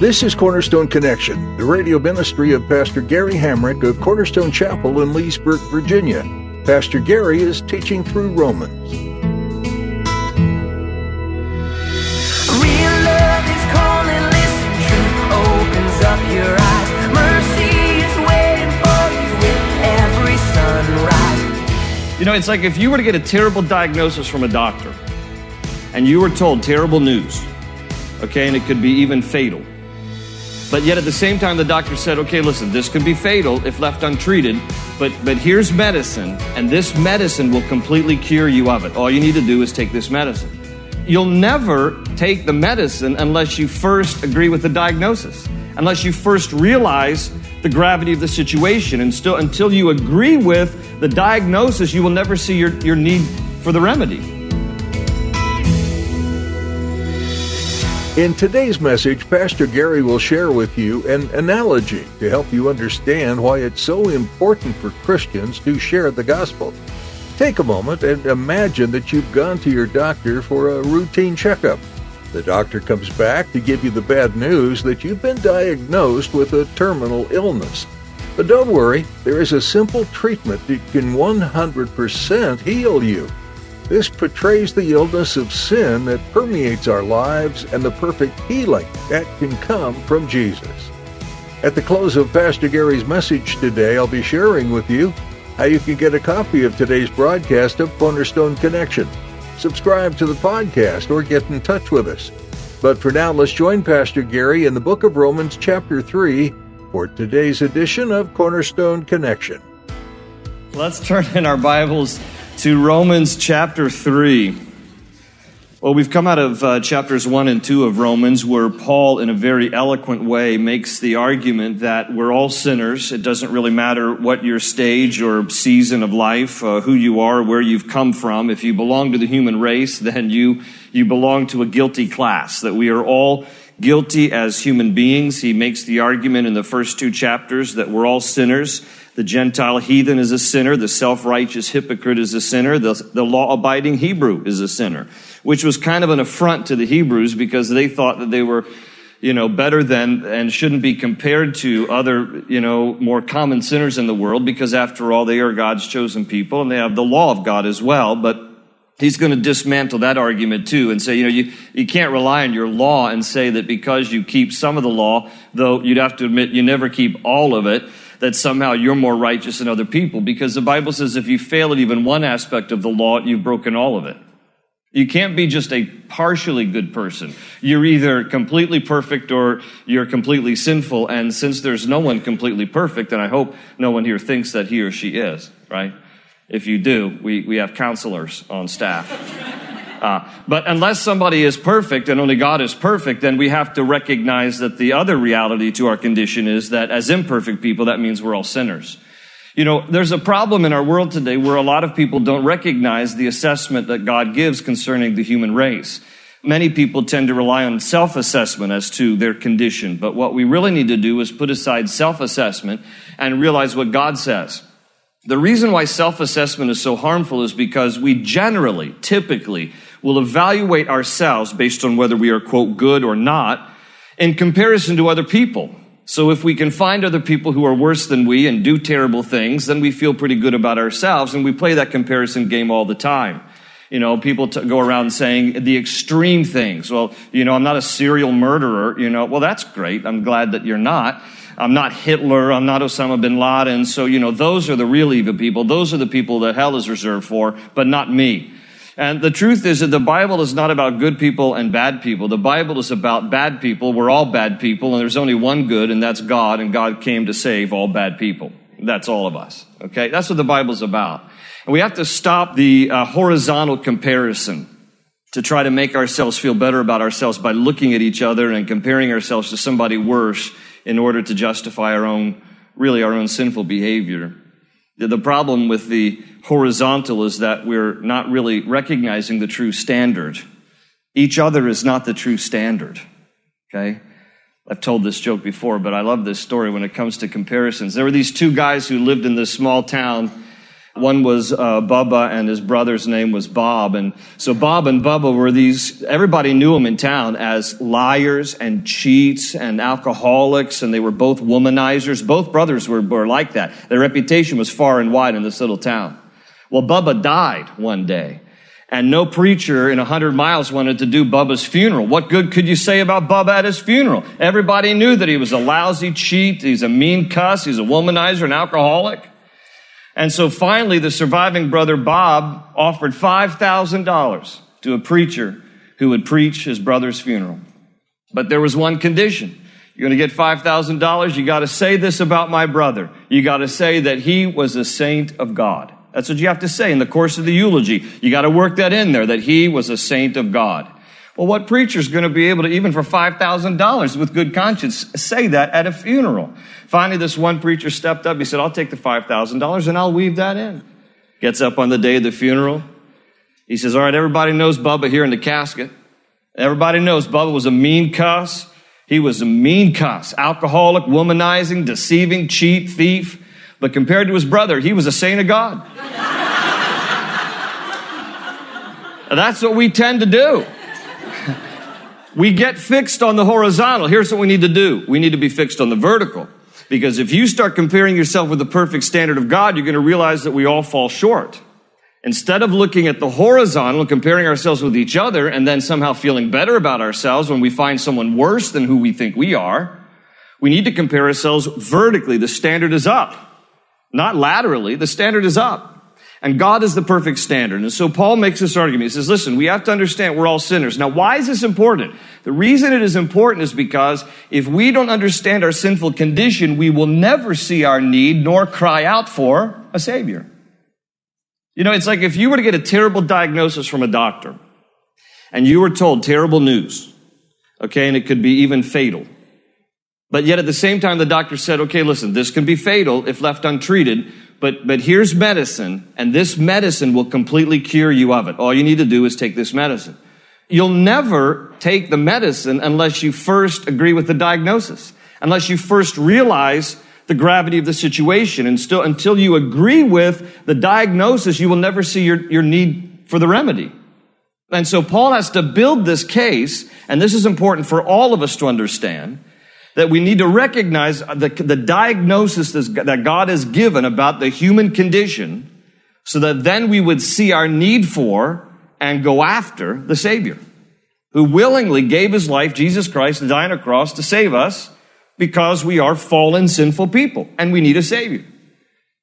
This is Cornerstone Connection, the radio ministry of Pastor Gary Hamrick of Cornerstone Chapel in Leesburg, Virginia. Pastor Gary is teaching through Romans. Real love is calling, listen, truth opens up your eyes. Mercy is waiting for you with every sunrise. You know, it's like if you were to get a terrible diagnosis from a doctor and you were told terrible news, okay, and it could be even fatal. But yet at the same time, the doctor said, okay, listen, this could be fatal if left untreated, but, but here's medicine, and this medicine will completely cure you of it. All you need to do is take this medicine. You'll never take the medicine unless you first agree with the diagnosis, unless you first realize the gravity of the situation. And still, until you agree with the diagnosis, you will never see your, your need for the remedy. In today's message, Pastor Gary will share with you an analogy to help you understand why it's so important for Christians to share the gospel. Take a moment and imagine that you've gone to your doctor for a routine checkup. The doctor comes back to give you the bad news that you've been diagnosed with a terminal illness. But don't worry, there is a simple treatment that can 100% heal you. This portrays the illness of sin that permeates our lives and the perfect healing that can come from Jesus. At the close of Pastor Gary's message today, I'll be sharing with you how you can get a copy of today's broadcast of Cornerstone Connection. Subscribe to the podcast or get in touch with us. But for now, let's join Pastor Gary in the book of Romans, chapter 3, for today's edition of Cornerstone Connection. Let's turn in our Bibles to Romans chapter 3. Well, we've come out of uh, chapters 1 and 2 of Romans where Paul, in a very eloquent way, makes the argument that we're all sinners. It doesn't really matter what your stage or season of life, uh, who you are, where you've come from. If you belong to the human race, then you, you belong to a guilty class, that we are all guilty as human beings. He makes the argument in the first two chapters that we're all sinners the Gentile heathen is a sinner. The self-righteous hypocrite is a sinner. The, the law-abiding Hebrew is a sinner, which was kind of an affront to the Hebrews because they thought that they were, you know, better than and shouldn't be compared to other, you know, more common sinners in the world because after all, they are God's chosen people and they have the law of God as well. But he's going to dismantle that argument too and say, you know, you, you can't rely on your law and say that because you keep some of the law, though you'd have to admit you never keep all of it, that somehow you're more righteous than other people because the Bible says if you fail at even one aspect of the law, you've broken all of it. You can't be just a partially good person. You're either completely perfect or you're completely sinful. And since there's no one completely perfect, and I hope no one here thinks that he or she is, right? If you do, we, we have counselors on staff. Uh, but unless somebody is perfect and only God is perfect, then we have to recognize that the other reality to our condition is that as imperfect people, that means we're all sinners. You know, there's a problem in our world today where a lot of people don't recognize the assessment that God gives concerning the human race. Many people tend to rely on self assessment as to their condition, but what we really need to do is put aside self assessment and realize what God says. The reason why self assessment is so harmful is because we generally, typically, will evaluate ourselves based on whether we are, quote, good or not in comparison to other people. So if we can find other people who are worse than we and do terrible things, then we feel pretty good about ourselves and we play that comparison game all the time. You know, people t- go around saying the extreme things. Well, you know, I'm not a serial murderer, you know. Well, that's great. I'm glad that you're not. I'm not Hitler. I'm not Osama bin Laden. So, you know, those are the real evil people. Those are the people that hell is reserved for, but not me. And the truth is that the Bible is not about good people and bad people. The Bible is about bad people. We're all bad people, and there's only one good, and that's God, and God came to save all bad people. That's all of us. Okay? That's what the Bible's about. And we have to stop the uh, horizontal comparison. to try to make ourselves feel better about ourselves by looking at each other and comparing ourselves to somebody worse in order to justify our own, really our own sinful behavior. The problem with the horizontal is that we're not really recognizing the true standard. Each other is not the true standard. Okay? I've told this joke before, but I love this story when it comes to comparisons. There were these two guys who lived in this small town one was uh, Bubba, and his brother's name was Bob. And so Bob and Bubba were these, everybody knew them in town as liars and cheats and alcoholics, and they were both womanizers. Both brothers were, were like that. Their reputation was far and wide in this little town. Well, Bubba died one day, and no preacher in a hundred miles wanted to do Bubba's funeral. What good could you say about Bubba at his funeral? Everybody knew that he was a lousy cheat, he's a mean cuss, he's a womanizer, an alcoholic. And so finally, the surviving brother Bob offered $5,000 to a preacher who would preach his brother's funeral. But there was one condition. You're going to get $5,000. You got to say this about my brother. You got to say that he was a saint of God. That's what you have to say in the course of the eulogy. You got to work that in there, that he was a saint of God. Well, what preacher's going to be able to, even for $5,000 with good conscience, say that at a funeral? Finally, this one preacher stepped up. He said, I'll take the $5,000 and I'll weave that in. Gets up on the day of the funeral. He says, All right, everybody knows Bubba here in the casket. Everybody knows Bubba was a mean cuss. He was a mean cuss, alcoholic, womanizing, deceiving, cheat, thief. But compared to his brother, he was a saint of God. That's what we tend to do. We get fixed on the horizontal. Here's what we need to do. We need to be fixed on the vertical. Because if you start comparing yourself with the perfect standard of God, you're going to realize that we all fall short. Instead of looking at the horizontal, comparing ourselves with each other, and then somehow feeling better about ourselves when we find someone worse than who we think we are, we need to compare ourselves vertically. The standard is up. Not laterally, the standard is up. And God is the perfect standard. And so Paul makes this argument. He says, listen, we have to understand we're all sinners. Now, why is this important? The reason it is important is because if we don't understand our sinful condition, we will never see our need nor cry out for a Savior. You know, it's like if you were to get a terrible diagnosis from a doctor and you were told terrible news, okay, and it could be even fatal. But yet at the same time, the doctor said, okay, listen, this can be fatal if left untreated, but, but here's medicine, and this medicine will completely cure you of it. All you need to do is take this medicine. You'll never take the medicine unless you first agree with the diagnosis, unless you first realize the gravity of the situation. And still, until you agree with the diagnosis, you will never see your, your need for the remedy. And so Paul has to build this case, and this is important for all of us to understand that we need to recognize the, the diagnosis that God has given about the human condition so that then we would see our need for and go after the Savior who willingly gave his life, Jesus Christ, to die on a cross to save us because we are fallen, sinful people and we need a Savior.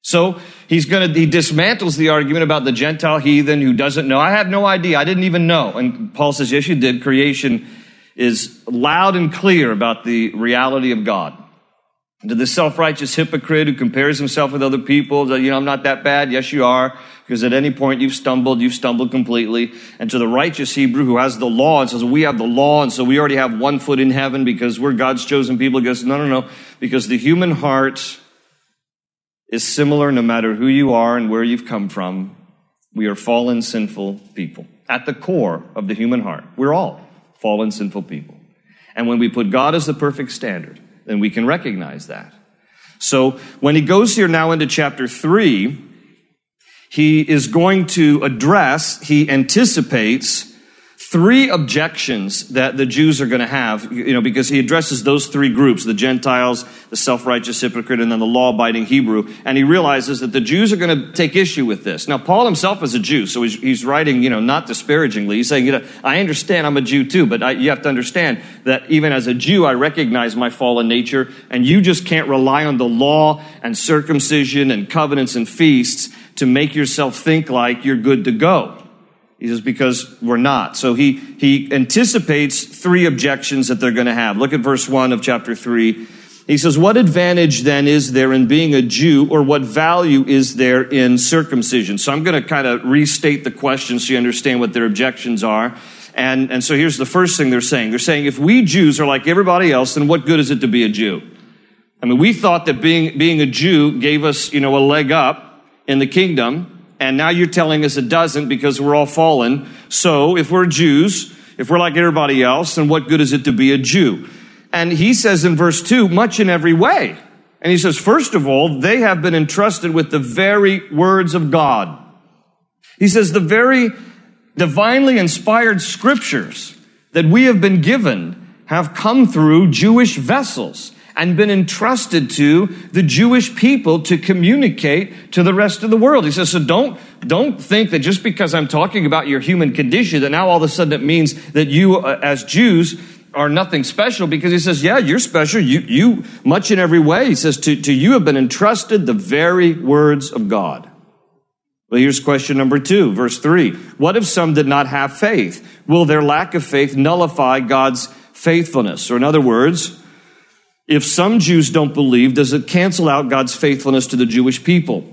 So he's going to, he dismantles the argument about the Gentile heathen who doesn't know. I have no idea. I didn't even know. And Paul says, yes, you did. Creation is loud and clear about the reality of God. To the self-righteous hypocrite who compares himself with other people, that, you know, I'm not that bad. Yes, you are. Because at any point you've stumbled, you've stumbled completely. And to the righteous Hebrew who has the law and says, we have the law, and so we already have one foot in heaven because we're God's chosen people. Goes, no, no, no. Because the human heart is similar no matter who you are and where you've come from. We are fallen, sinful people. At the core of the human heart. We're all fallen, sinful people. And when we put God as the perfect standard, then we can recognize that. So when he goes here now into chapter three, he is going to address, he anticipates three objections that the Jews are going to have, you know, because he addresses those three groups, the Gentiles, the self-righteous hypocrite, and then the law-abiding Hebrew. And he realizes that the Jews are going to take issue with this. Now, Paul himself is a Jew, so he's, he's writing, you know, not disparagingly. He's saying, you know, I understand I'm a Jew too, but I, you have to understand that even as a Jew, I recognize my fallen nature, and you just can't rely on the law and circumcision and covenants and feasts to make yourself think like you're good to go. He says, because we're not. So he, he anticipates three objections that they're going to have. Look at verse one of chapter three. He says, what advantage then is there in being a Jew or what value is there in circumcision? So I'm going to kind of restate the question so you understand what their objections are. And, and so here's the first thing they're saying. They're saying if we Jews are like everybody else, then what good is it to be a Jew? I mean, we thought that being, being a Jew gave us, you know, a leg up in the kingdom. And now you're telling us it doesn't because we're all fallen. So if we're Jews, if we're like everybody else, then what good is it to be a Jew? And he says in verse two, much in every way. And he says, first of all, they have been entrusted with the very words of God. He says, the very divinely inspired scriptures that we have been given have come through Jewish vessels and been entrusted to the Jewish people to communicate to the rest of the world. He says, so don't, don't think that just because I'm talking about your human condition, that now all of a sudden it means that you, uh, as Jews, are nothing special because he says, yeah, you're special. You, you, much in every way. He says, to, to you have been entrusted the very words of God. Well, here's question number two, verse three. What if some did not have faith? Will their lack of faith nullify God's faithfulness? Or in other words, if some Jews don't believe, does it cancel out God's faithfulness to the Jewish people?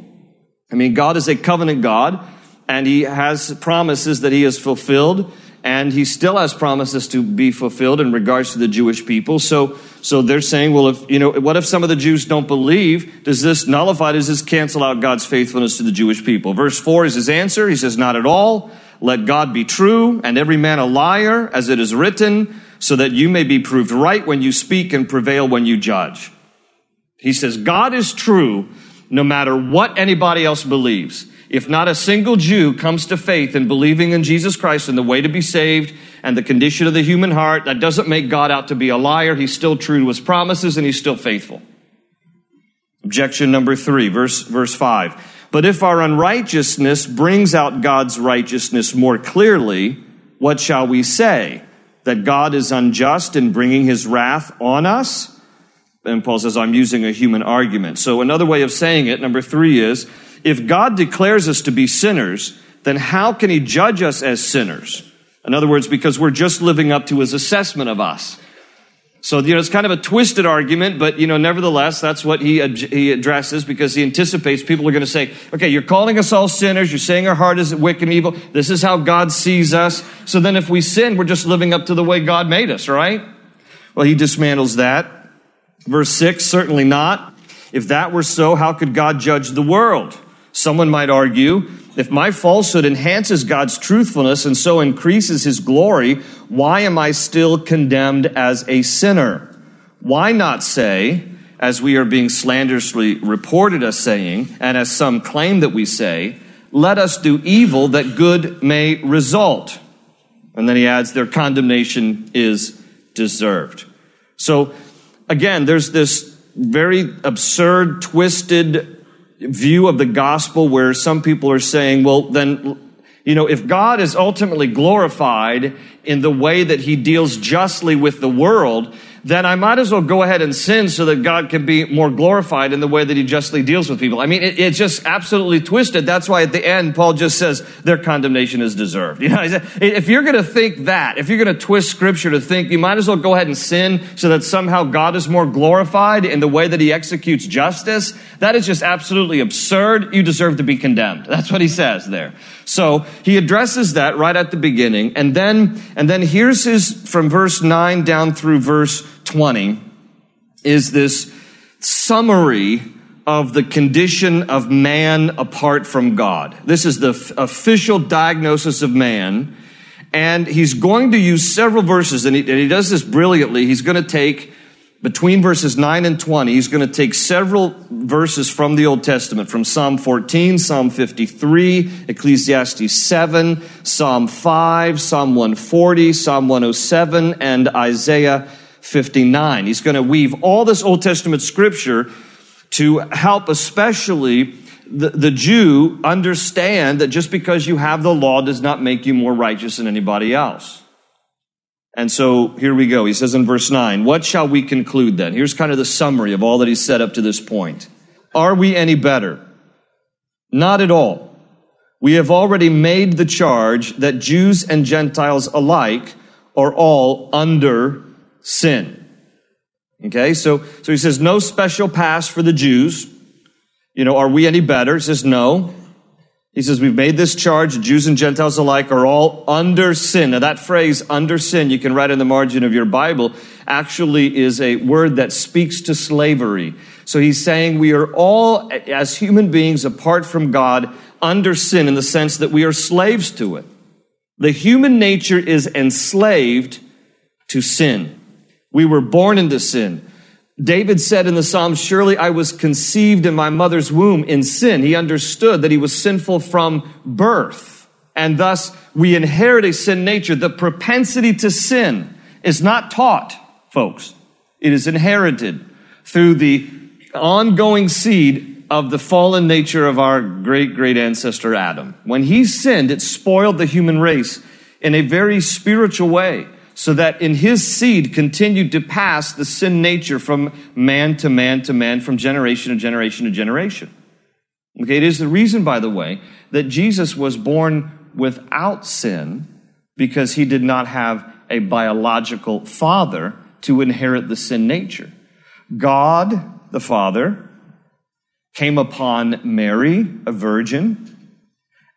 I mean, God is a covenant God, and He has promises that He has fulfilled, and He still has promises to be fulfilled in regards to the Jewish people. So, so they're saying, well, if, you know, what if some of the Jews don't believe? Does this nullify, does this cancel out God's faithfulness to the Jewish people? Verse 4 is his answer. He says, not at all. Let God be true, and every man a liar, as it is written so that you may be proved right when you speak and prevail when you judge. He says, God is true no matter what anybody else believes. If not a single Jew comes to faith in believing in Jesus Christ and the way to be saved and the condition of the human heart, that doesn't make God out to be a liar. He's still true to his promises and he's still faithful. Objection number three, verse, verse five. But if our unrighteousness brings out God's righteousness more clearly, what shall we say? That God is unjust in bringing his wrath on us? And Paul says, I'm using a human argument. So another way of saying it, number three is, if God declares us to be sinners, then how can he judge us as sinners? In other words, because we're just living up to his assessment of us. So, you know, it's kind of a twisted argument, but, you know, nevertheless, that's what he, he addresses because he anticipates people are going to say, okay, you're calling us all sinners. You're saying our heart is wicked and evil. This is how God sees us. So then if we sin, we're just living up to the way God made us, right? Well, he dismantles that. Verse six, certainly not. If that were so, how could God judge the world? Someone might argue, if my falsehood enhances God's truthfulness and so increases his glory, why am I still condemned as a sinner? Why not say, as we are being slanderously reported as saying, and as some claim that we say, let us do evil that good may result? And then he adds, their condemnation is deserved. So again, there's this very absurd, twisted view of the gospel where some people are saying, well, then, you know, if God is ultimately glorified in the way that he deals justly with the world, then I might as well go ahead and sin so that God can be more glorified in the way that he justly deals with people. I mean, it, it's just absolutely twisted. That's why at the end, Paul just says their condemnation is deserved. You know, if you're going to think that, if you're going to twist scripture to think you might as well go ahead and sin so that somehow God is more glorified in the way that he executes justice, that is just absolutely absurd. You deserve to be condemned. That's what he says there. So he addresses that right at the beginning. And then, and then here's his, from verse 9 down through verse 20 is this summary of the condition of man apart from God. This is the f- official diagnosis of man. And he's going to use several verses, and he, and he does this brilliantly. He's going to take between verses 9 and 20, he's going to take several verses from the Old Testament, from Psalm 14, Psalm 53, Ecclesiastes 7, Psalm 5, Psalm 140, Psalm 107, and Isaiah 59. He's going to weave all this Old Testament scripture to help especially the, the Jew understand that just because you have the law does not make you more righteous than anybody else. And so here we go. He says in verse 9, What shall we conclude then? Here's kind of the summary of all that he's said up to this point. Are we any better? Not at all. We have already made the charge that Jews and Gentiles alike are all under sin. Okay, so, so he says, no special pass for the Jews. You know, are we any better? He says, no. He says, We've made this charge, Jews and Gentiles alike are all under sin. Now, that phrase, under sin, you can write in the margin of your Bible, actually is a word that speaks to slavery. So he's saying we are all, as human beings, apart from God, under sin in the sense that we are slaves to it. The human nature is enslaved to sin. We were born into sin. David said in the Psalms, Surely I was conceived in my mother's womb in sin. He understood that he was sinful from birth. And thus we inherit a sin nature. The propensity to sin is not taught, folks. It is inherited through the ongoing seed of the fallen nature of our great great ancestor Adam. When he sinned, it spoiled the human race in a very spiritual way so that in his seed continued to pass the sin nature from man to man to man, from generation to generation to generation. Okay, it is the reason, by the way, that Jesus was born without sin because he did not have a biological father to inherit the sin nature. God, the Father, came upon Mary, a virgin,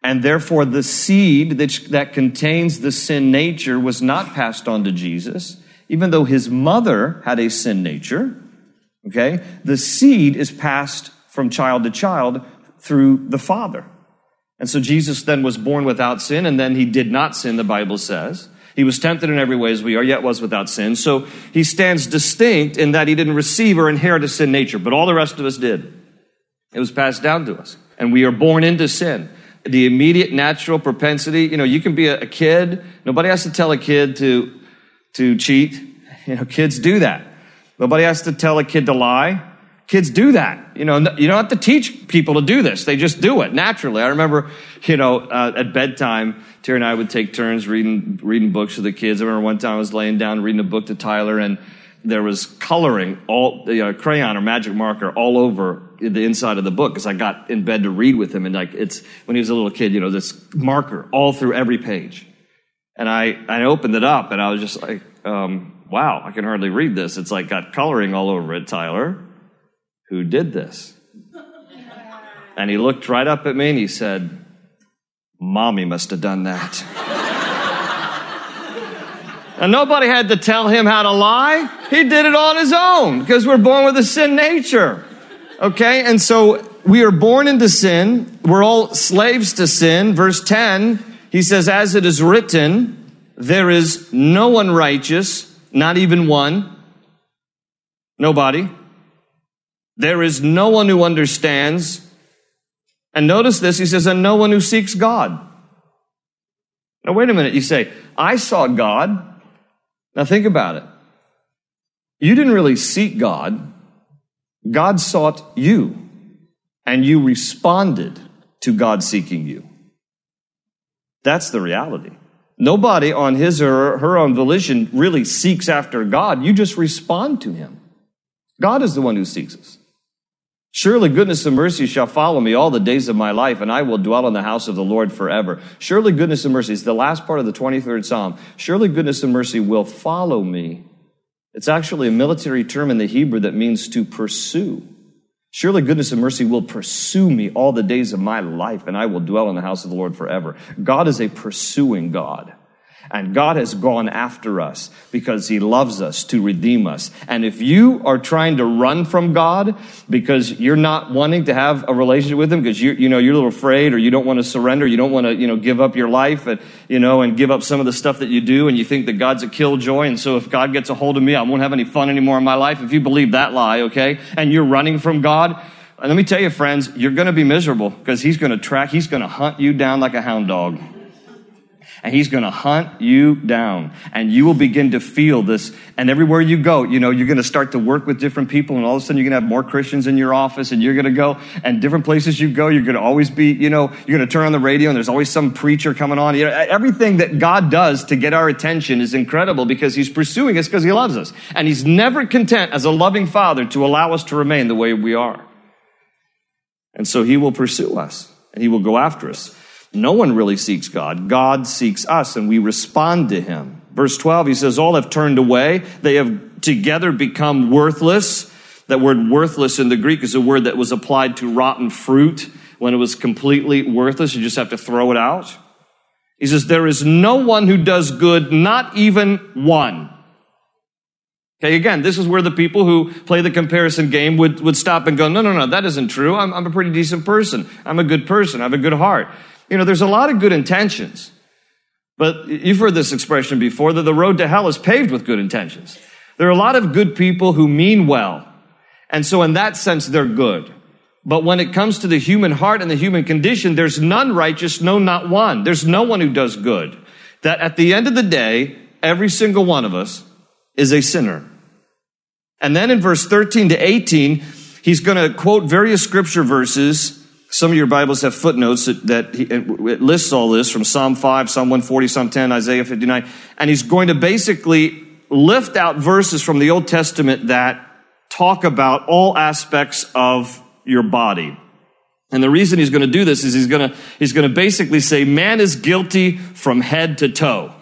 and therefore, the seed that, that contains the sin nature was not passed on to Jesus, even though his mother had a sin nature. Okay? The seed is passed from child to child through the Father. And so Jesus then was born without sin, and then he did not sin, the Bible says. He was tempted in every way as we are, yet was without sin. So he stands distinct in that he didn't receive or inherit a sin nature, but all the rest of us did. It was passed down to us. And we are born into sin the immediate natural propensity. You know, you can be a, a kid. Nobody has to tell a kid to, to cheat. You know, kids do that. Nobody has to tell a kid to lie. Kids do that. You know, you don't have to teach people to do this. They just do it naturally. I remember, you know, uh, at bedtime, Terry and I would take turns reading, reading books to the kids. I remember one time I was laying down reading a book to Tyler and there was coloring all you know, crayon or magic marker all over the inside of the book because I got in bed to read with him and like it's when he was a little kid, you know, this marker all through every page. And I, I opened it up and I was just like, um, wow, I can hardly read this. It's like got coloring all over it, Tyler. Who did this? And he looked right up at me and he said, Mommy must have done that. And nobody had to tell him how to lie. He did it on his own because we're born with a sin nature. Okay? And so we are born into sin. We're all slaves to sin. Verse 10, he says, As it is written, there is no one righteous, not even one. Nobody. There is no one who understands. And notice this, he says, and no one who seeks God. Now, wait a minute. You say, I saw God. Now think about it. You didn't really seek God. God sought you, and you responded to God seeking you. That's the reality. Nobody on his or her own volition really seeks after God. You just respond to him. God is the one who seeks us. Surely goodness and mercy shall follow me all the days of my life, and I will dwell in the house of the Lord forever. Surely goodness and mercy is the last part of the 23rd Psalm. Surely goodness and mercy will follow me. It's actually a military term in the Hebrew that means to pursue. Surely goodness and mercy will pursue me all the days of my life, and I will dwell in the house of the Lord forever. God is a pursuing God. And God has gone after us because He loves us to redeem us. And if you are trying to run from God because you're not wanting to have a relationship with Him because you, you know, you're a little afraid or you don't want to surrender, you don't want to, you know, give up your life and, you know, and give up some of the stuff that you do and you think that God's a killjoy and so if God gets a hold of me, I won't have any fun anymore in my life. If you believe that lie, okay, and you're running from God, let me tell you, friends, you're going to be miserable because He's going to track, He's going to hunt you down like a hound dog and he's going to hunt you down and you will begin to feel this and everywhere you go you know you're going to start to work with different people and all of a sudden you're going to have more christians in your office and you're going to go and different places you go you're going to always be you know you're going to turn on the radio and there's always some preacher coming on. You know, everything that god does to get our attention is incredible because he's pursuing us because he loves us and he's never content as a loving father to allow us to remain the way we are. And so he will pursue us and he will go after us no one really seeks God. God seeks us and we respond to him. Verse 12, he says, All have turned away. They have together become worthless. That word worthless in the Greek is a word that was applied to rotten fruit when it was completely worthless. You just have to throw it out. He says, there is no one who does good, not even one. Okay, again, this is where the people who play the comparison game would, would stop and go, no, no, no, that isn't true. I'm, I'm a pretty decent person. I'm a good person. I have a good heart. You know, there's a lot of good intentions. But you've heard this expression before that the road to hell is paved with good intentions. There are a lot of good people who mean well. And so in that sense, they're good. But when it comes to the human heart and the human condition, there's none righteous, no, not one. There's no one who does good. That at the end of the day, every single one of us is a sinner. And then in verse 13 to 18, he's going to quote various scripture verses. Some of your Bibles have footnotes that, that he, lists all this from Psalm 5, Psalm 140, Psalm 10, Isaiah 59. And he's going to basically lift out verses from the Old Testament that talk about all aspects of your body. And the reason he's going to do this is he's going to, he's going to basically say man is guilty from head to toe.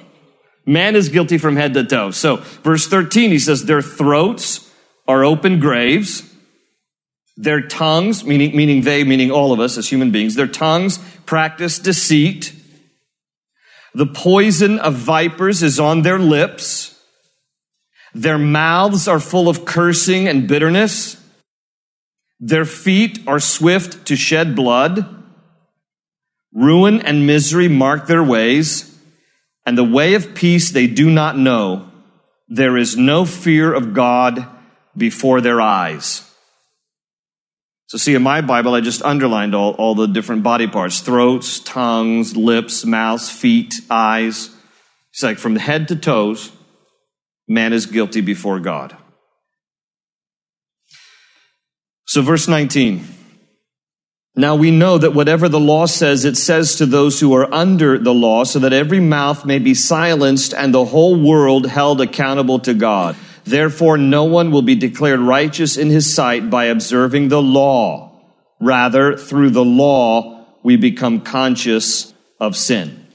Man is guilty from head to toe. So, verse 13, he says, their throats are open graves. Their tongues, meaning, meaning they, meaning all of us as human beings, their tongues practice deceit. The poison of vipers is on their lips. Their mouths are full of cursing and bitterness. Their feet are swift to shed blood. Ruin and misery mark their ways and the way of peace they do not know. There is no fear of God before their eyes. So see, in my Bible, I just underlined all, all the different body parts. Throats, tongues, lips, mouths, feet, eyes. It's like from head to toes, man is guilty before God. So verse 19. Now we know that whatever the law says, it says to those who are under the law, so that every mouth may be silenced and the whole world held accountable to God. Therefore, no one will be declared righteous in his sight by observing the law. Rather, through the law, we become conscious of sin.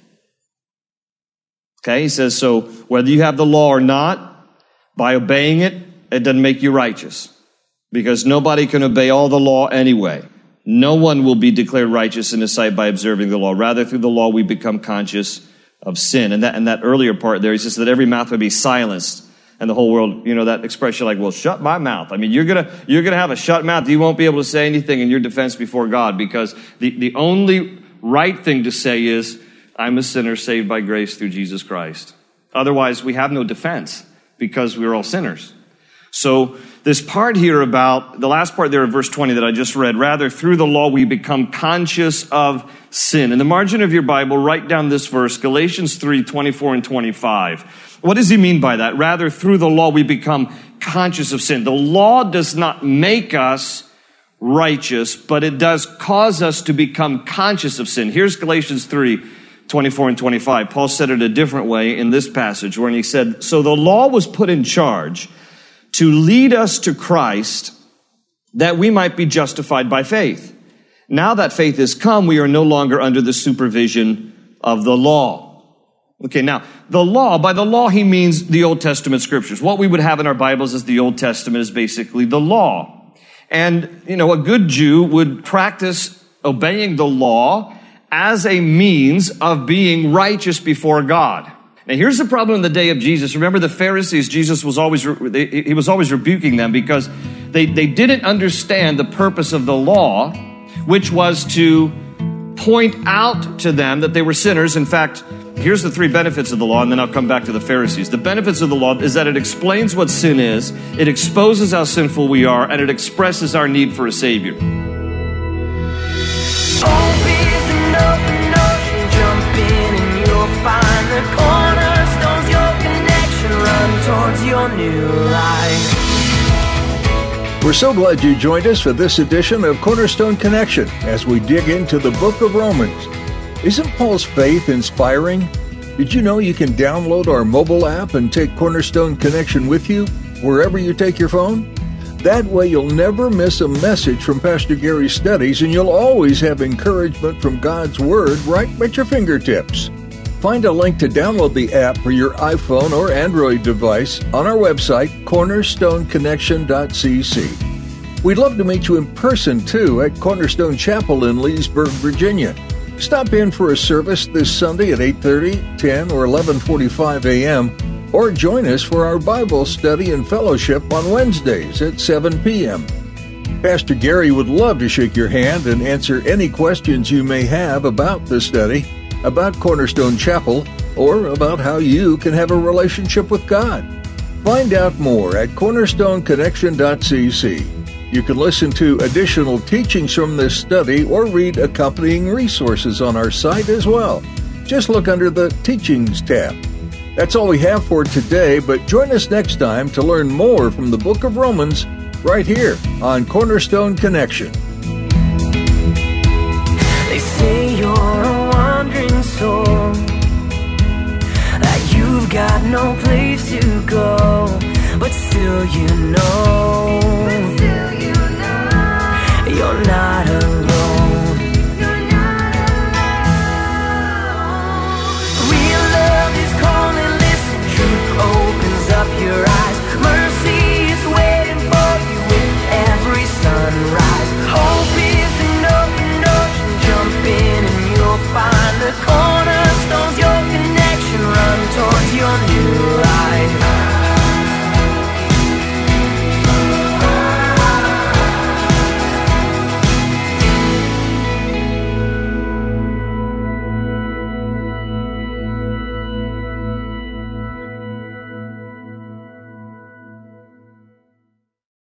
Okay, he says, so whether you have the law or not, by obeying it, it doesn't make you righteous. Because nobody can obey all the law anyway. No one will be declared righteous in his sight by observing the law. Rather, through the law, we become conscious of sin. And that, and that earlier part there, he says that every mouth would be silenced and the whole world, you know, that expression like, well, shut my mouth. I mean, you're gonna, you're gonna have a shut mouth. You won't be able to say anything in your defense before God because the, the only right thing to say is, I'm a sinner saved by grace through Jesus Christ. Otherwise, we have no defense because we're all sinners. So this part here about the last part there of verse 20 that I just read, rather through the law we become conscious of sin. In the margin of your Bible, write down this verse, Galatians 3, 24 and 25. What does he mean by that? Rather through the law we become conscious of sin. The law does not make us righteous, but it does cause us to become conscious of sin. Here's Galatians 3, 24 and 25. Paul said it a different way in this passage when he said, So the law was put in charge to lead us to Christ that we might be justified by faith. Now that faith has come, we are no longer under the supervision of the law. Okay, now, the law, by the law, he means the Old Testament scriptures. What we would have in our Bibles as the Old Testament is basically the law. And, you know, a good Jew would practice obeying the law as a means of being righteous before God. Now here's the problem in the day of Jesus. Remember the Pharisees, Jesus was always, he was always rebuking them because they, they didn't understand the purpose of the law, which was to point out to them that they were sinners. In fact, here's the three benefits of the law, and then I'll come back to the Pharisees. The benefits of the law is that it explains what sin is, it exposes how sinful we are, and it expresses our need for a Savior. We're so glad you joined us for this edition of Cornerstone Connection as we dig into the book of Romans. Isn't Paul's faith inspiring? Did you know you can download our mobile app and take Cornerstone Connection with you wherever you take your phone? That way, you'll never miss a message from Pastor Gary's studies, and you'll always have encouragement from God's Word right at your fingertips. Find a link to download the app for your iPhone or Android device on our website, cornerstoneconnection.cc. We'd love to meet you in person too at Cornerstone Chapel in Leesburg, Virginia. Stop in for a service this Sunday at 8:30, 10, or 11:45 a.m. or join us for our Bible study and fellowship on Wednesdays at 7 p.m. Pastor Gary would love to shake your hand and answer any questions you may have about the study, about Cornerstone Chapel, or about how you can have a relationship with God. Find out more at cornerstoneconnection.cc. You can listen to additional teachings from this study or read accompanying resources on our site as well. Just look under the Teachings tab. That's all we have for today, but join us next time to learn more from the book of Romans right here on Cornerstone Connection. They say you're a wandering soul, that you've got no place to go, but still you know